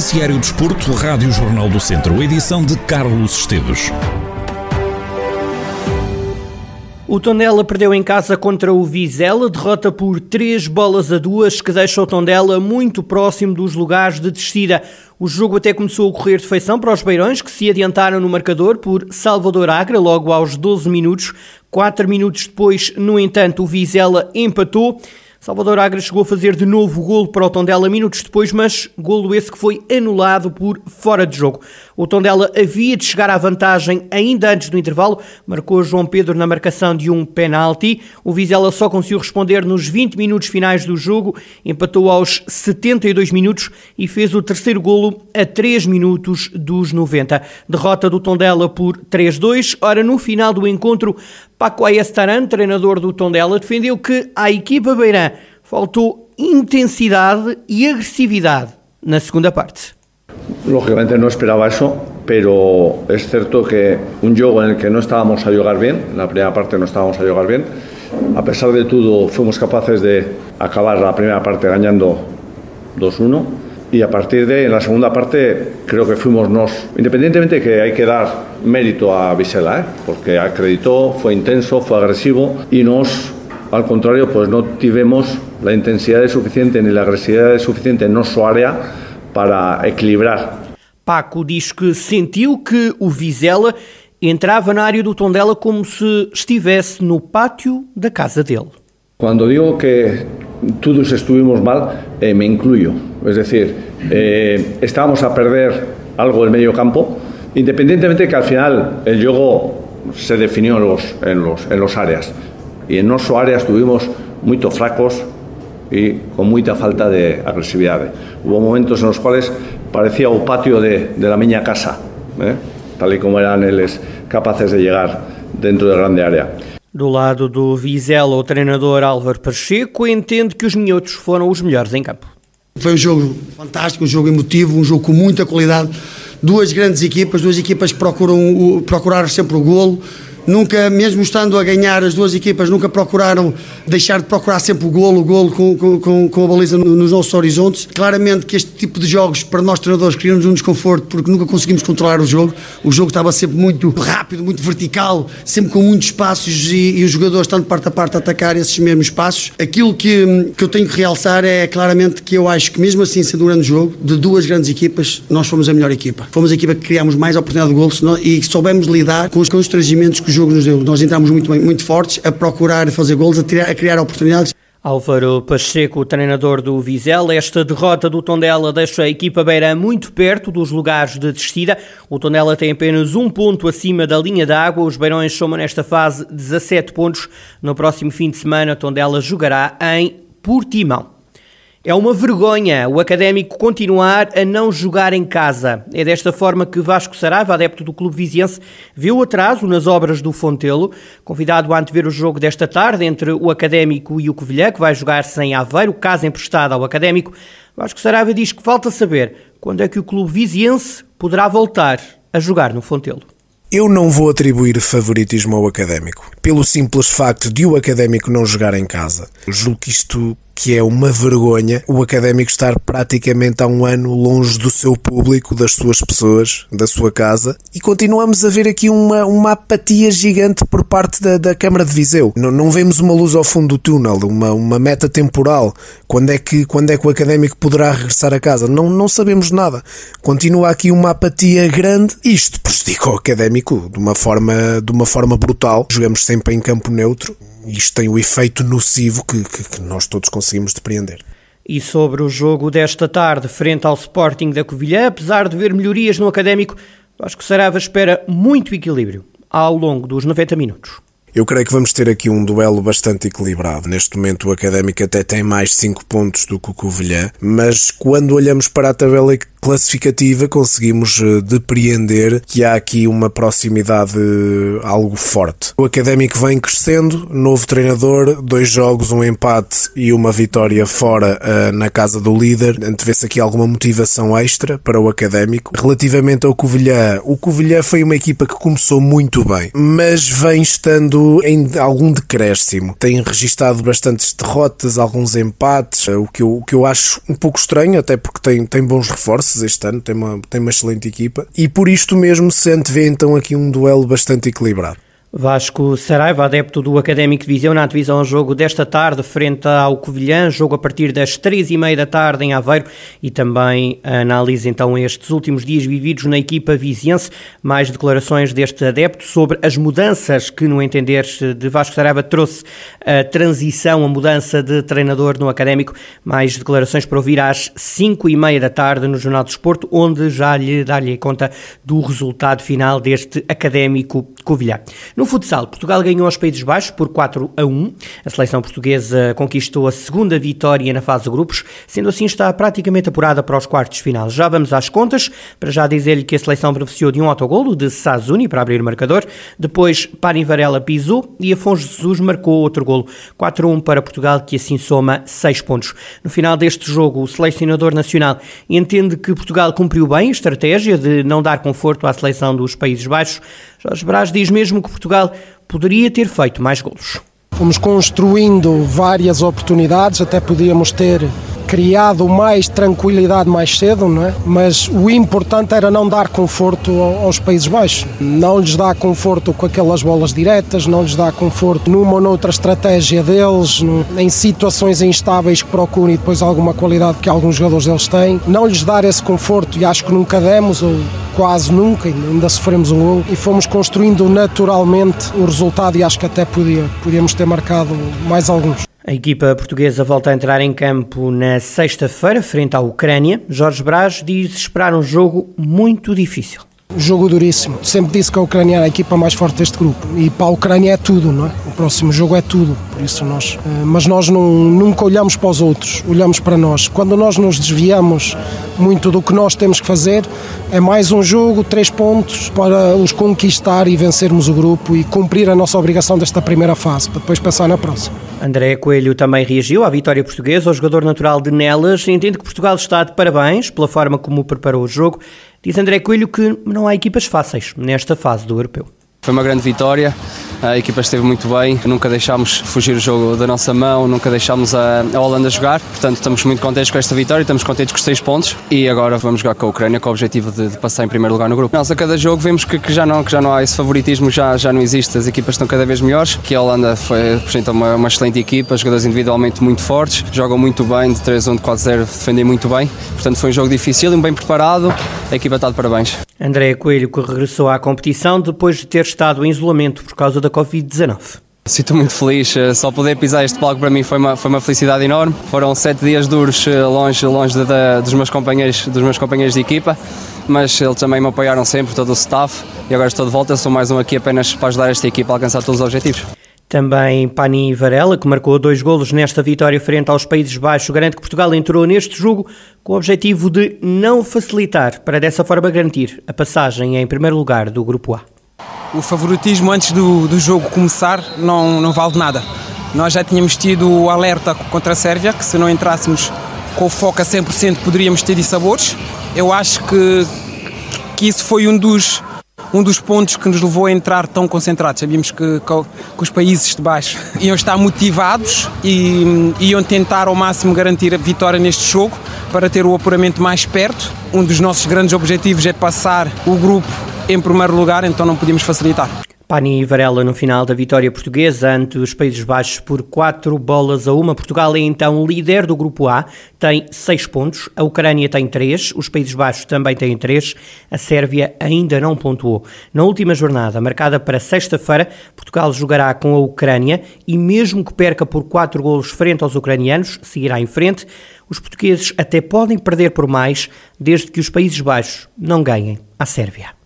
Noticiário Desporto, Rádio Jornal do Centro, edição de Carlos Esteves. O Tondela perdeu em casa contra o Vizela, derrota por 3 bolas a 2, que deixa o Tondela muito próximo dos lugares de descida. O jogo até começou a correr de feição para os Beirões, que se adiantaram no marcador por Salvador Agra, logo aos 12 minutos. Quatro minutos depois, no entanto, o Vizela empatou. Salvador Agra chegou a fazer de novo o golo para o Tondela minutos depois, mas golo esse que foi anulado por fora de jogo. O Tondela havia de chegar à vantagem ainda antes do intervalo, marcou João Pedro na marcação de um penalti. O Vizela só conseguiu responder nos 20 minutos finais do jogo, empatou aos 72 minutos e fez o terceiro golo a 3 minutos dos 90. Derrota do Tondela por 3-2. Ora, no final do encontro, Paco Ayestaran, treinador do Tondela, defendeu que à equipa beirã faltou intensidade e agressividade na segunda parte. Lógicamente no esperaba eso, pero es cierto que juego en el que no estábamos a jugar bien, en la primera parte no estábamos a jugar bien, a pesar de todo fuimos capaces de acabar la primera parte ganando 2-1 y a partir de en la segunda parte creo que fuimos nos, independientemente que hay que dar mérito a Visela, ¿eh? porque acreditó, fue intenso, fue agresivo y nos, al contrario, pues no tuvimos la intensidad suficiente ni la agresividad suficiente en nuestro área para equilibrar. Paco diz que sentiu que o Vizela entrava na área do Tondela como se estivesse no pátio da casa dele. Cuando digo que todos estuvimos mal, eh, me incluyo. Es decir, eh, estábamos a perder algo del medio campo, independientemente que al final el juego se definió en los, en los, en los áreas. Y en nuestro área estuvimos muy fracos y con mucha falta de agresividad. Hubo momentos en los cuales parecía un patio de, de la miña casa, ¿eh? tal y como eran eles capaces de llegar dentro da grande área. Do lado do Vizela, o treinador Álvaro Pacheco entende que os minhotos foram os melhores em campo. Foi um jogo fantástico, um jogo emotivo, um jogo com muita qualidade. Duas grandes equipas, duas equipas que procuram, procuraram sempre o golo nunca, mesmo estando a ganhar, as duas equipas nunca procuraram deixar de procurar sempre o golo, o golo com, com, com a baliza nos nossos horizontes. Claramente que este tipo de jogos, para nós treinadores, cria-nos um desconforto porque nunca conseguimos controlar o jogo. O jogo estava sempre muito rápido, muito vertical, sempre com muitos espaços e, e os jogadores, tanto parte a parte, a atacar esses mesmos espaços. Aquilo que, que eu tenho que realçar é claramente que eu acho que, mesmo assim, sendo um grande jogo, de duas grandes equipas, nós fomos a melhor equipa. Fomos a equipa que criámos mais oportunidade de golo e soubemos lidar com os constrangimentos que o jogo nos deu. Nós entramos muito, muito fortes a procurar fazer golos, a, tirar, a criar oportunidades. Álvaro Pacheco, treinador do Vizela, esta derrota do Tondela deixa a equipa beira muito perto dos lugares de descida. O Tondela tem apenas um ponto acima da linha d'água. Os beirões somam nesta fase 17 pontos. No próximo fim de semana, o Tondela jogará em Portimão. É uma vergonha o académico continuar a não jogar em casa. É desta forma que Vasco Saraiva, adepto do clube viziense, viu atraso nas obras do Fontelo. Convidado a antever o jogo desta tarde entre o académico e o Covilhã, que vai jogar sem Aveiro, caso emprestado ao académico, Vasco Saraiva diz que falta saber quando é que o clube viziense poderá voltar a jogar no Fontelo. Eu não vou atribuir favoritismo ao académico, pelo simples facto de o académico não jogar em casa. Julgo que isto que é uma vergonha o académico estar praticamente há um ano longe do seu público, das suas pessoas, da sua casa, e continuamos a ver aqui uma, uma apatia gigante por parte da, da Câmara de Viseu. Não, não vemos uma luz ao fundo do túnel, uma, uma meta temporal. Quando é, que, quando é que o académico poderá regressar a casa? Não, não sabemos nada. Continua aqui uma apatia grande. Isto prejudica o académico de uma forma, de uma forma brutal. Jogamos sempre em campo neutro isto tem o efeito nocivo que, que, que nós todos conseguimos depreender. E sobre o jogo desta tarde, frente ao Sporting da Covilhã, apesar de ver melhorias no académico, acho que Sarava espera muito equilíbrio ao longo dos 90 minutos. Eu creio que vamos ter aqui um duelo bastante equilibrado. Neste momento o Académico até tem mais 5 pontos do que o Covilhã, mas quando olhamos para a tabela classificativa conseguimos eh, depreender que há aqui uma proximidade eh, algo forte. O Académico vem crescendo, novo treinador, dois jogos, um empate e uma vitória fora uh, na casa do líder. Antevê-se aqui alguma motivação extra para o Académico. Relativamente ao Covilhã, o Covilhã foi uma equipa que começou muito bem, mas vem estando em algum decréscimo. Tem registado bastantes derrotas, alguns empates, o que eu, o que eu acho um pouco estranho, até porque tem, tem bons reforços este ano, tem uma, tem uma excelente equipa e por isto mesmo se antevê então aqui um duelo bastante equilibrado. Vasco Saraiva, adepto do Académico de Viseu, na divisão jogo desta tarde, frente ao Covilhã, jogo a partir das três e meia da tarde em Aveiro. E também analisa então estes últimos dias vividos na equipa viziense, mais declarações deste adepto sobre as mudanças que, no entender de Vasco Saraiva, trouxe a transição, a mudança de treinador no Académico, mais declarações para ouvir às cinco e meia da tarde no Jornal do Esporte, onde já lhe dá-lhe conta do resultado final deste Académico Covilhã. No futsal, Portugal ganhou aos Países Baixos por 4 a 1. A seleção portuguesa conquistou a segunda vitória na fase de grupos, sendo assim está praticamente apurada para os quartos de final. Já vamos às contas, para já dizer-lhe que a seleção beneficiou de um autogolo de Sazuni para abrir o marcador, depois Parin Varela pisou e Afonso Jesus marcou outro golo. 4 a 1 para Portugal, que assim soma 6 pontos. No final deste jogo, o selecionador nacional entende que Portugal cumpriu bem a estratégia de não dar conforto à seleção dos Países Baixos. Jorge Brás diz mesmo que Portugal poderia ter feito mais golos. Fomos construindo várias oportunidades, até podíamos ter criado mais tranquilidade mais cedo, não é? Mas o importante era não dar conforto aos Países Baixos. Não lhes dá conforto com aquelas bolas diretas, não lhes dá conforto numa ou noutra estratégia deles, em situações instáveis que procuram e depois alguma qualidade que alguns jogadores deles têm. Não lhes dar esse conforto e acho que nunca demos, ou quase nunca, ainda sofremos um gol e fomos construindo naturalmente o resultado e acho que até podia, podíamos ter marcado mais alguns. A equipa portuguesa volta a entrar em campo na sexta-feira, frente à Ucrânia. Jorge Braz diz esperar um jogo muito difícil. Jogo duríssimo. Sempre disse que a Ucrânia é a equipa mais forte deste grupo. E para a Ucrânia é tudo, não é? O próximo jogo é tudo. Por isso nós. Eh, mas nós não, nunca olhamos para os outros, olhamos para nós. Quando nós nos desviamos muito do que nós temos que fazer, é mais um jogo, três pontos, para os conquistar e vencermos o grupo e cumprir a nossa obrigação desta primeira fase, para depois pensar na próxima. André Coelho também reagiu à vitória portuguesa. O jogador natural de Nelas entende que Portugal está de parabéns pela forma como preparou o jogo. Diz André Coelho que não há equipas fáceis nesta fase do europeu. Foi uma grande vitória, a equipa esteve muito bem, nunca deixámos fugir o jogo da nossa mão, nunca deixámos a, Holanda jogar, portanto estamos muito contentes com esta vitória, estamos contentes com os seis pontos. E agora vamos jogar com a Ucrânia com o objetivo de, de passar em primeiro lugar no grupo. Nós a cada jogo vemos que, que, já, não, que já não há esse favoritismo, já, já não existe, as equipas estão cada vez melhores, que a Holanda foi, apresenta uma, uma excelente equipa, jogadores individualmente muito fortes, jogam muito bem, de 3-1, de 4-0, defendem muito bem, portanto foi um jogo difícil, bem preparado, a equipa está de parabéns. André Coelho que regressou à competição depois de ter estado em isolamento por causa da Covid-19. Sinto muito feliz, eh, só poder pisar este palco para mim foi uma, foi uma felicidade enorme. Foram sete dias duros eh, longe, longe de, de, dos, meus companheiros, dos meus companheiros de equipa, mas eles também me apoiaram sempre, todo o staff, e agora estou de volta, sou mais um aqui apenas para ajudar esta equipa a alcançar todos os objetivos. Também Pani Varela, que marcou dois golos nesta vitória frente aos Países Baixos, garante que Portugal entrou neste jogo com o objetivo de não facilitar, para dessa forma garantir a passagem em primeiro lugar do Grupo A. O favoritismo antes do, do jogo começar não, não vale nada. Nós já tínhamos tido o alerta contra a Sérvia, que se não entrássemos com o foco a 100% poderíamos ter sabores. Eu acho que, que isso foi um dos um dos pontos que nos levou a entrar tão concentrados. Sabíamos que, que os países de baixo iam estar motivados e iam tentar ao máximo garantir a vitória neste jogo para ter o apuramento mais perto. Um dos nossos grandes objetivos é passar o grupo em primeiro lugar, então não podíamos facilitar. Pani Varela no final da vitória portuguesa ante os Países Baixos por 4 bolas a uma. Portugal é então líder do grupo A, tem 6 pontos, a Ucrânia tem 3, os Países Baixos também têm 3, a Sérvia ainda não pontuou. Na última jornada, marcada para sexta-feira, Portugal jogará com a Ucrânia e mesmo que perca por 4 golos frente aos ucranianos, seguirá em frente. Os portugueses até podem perder por mais, desde que os Países Baixos não ganhem a Sérvia.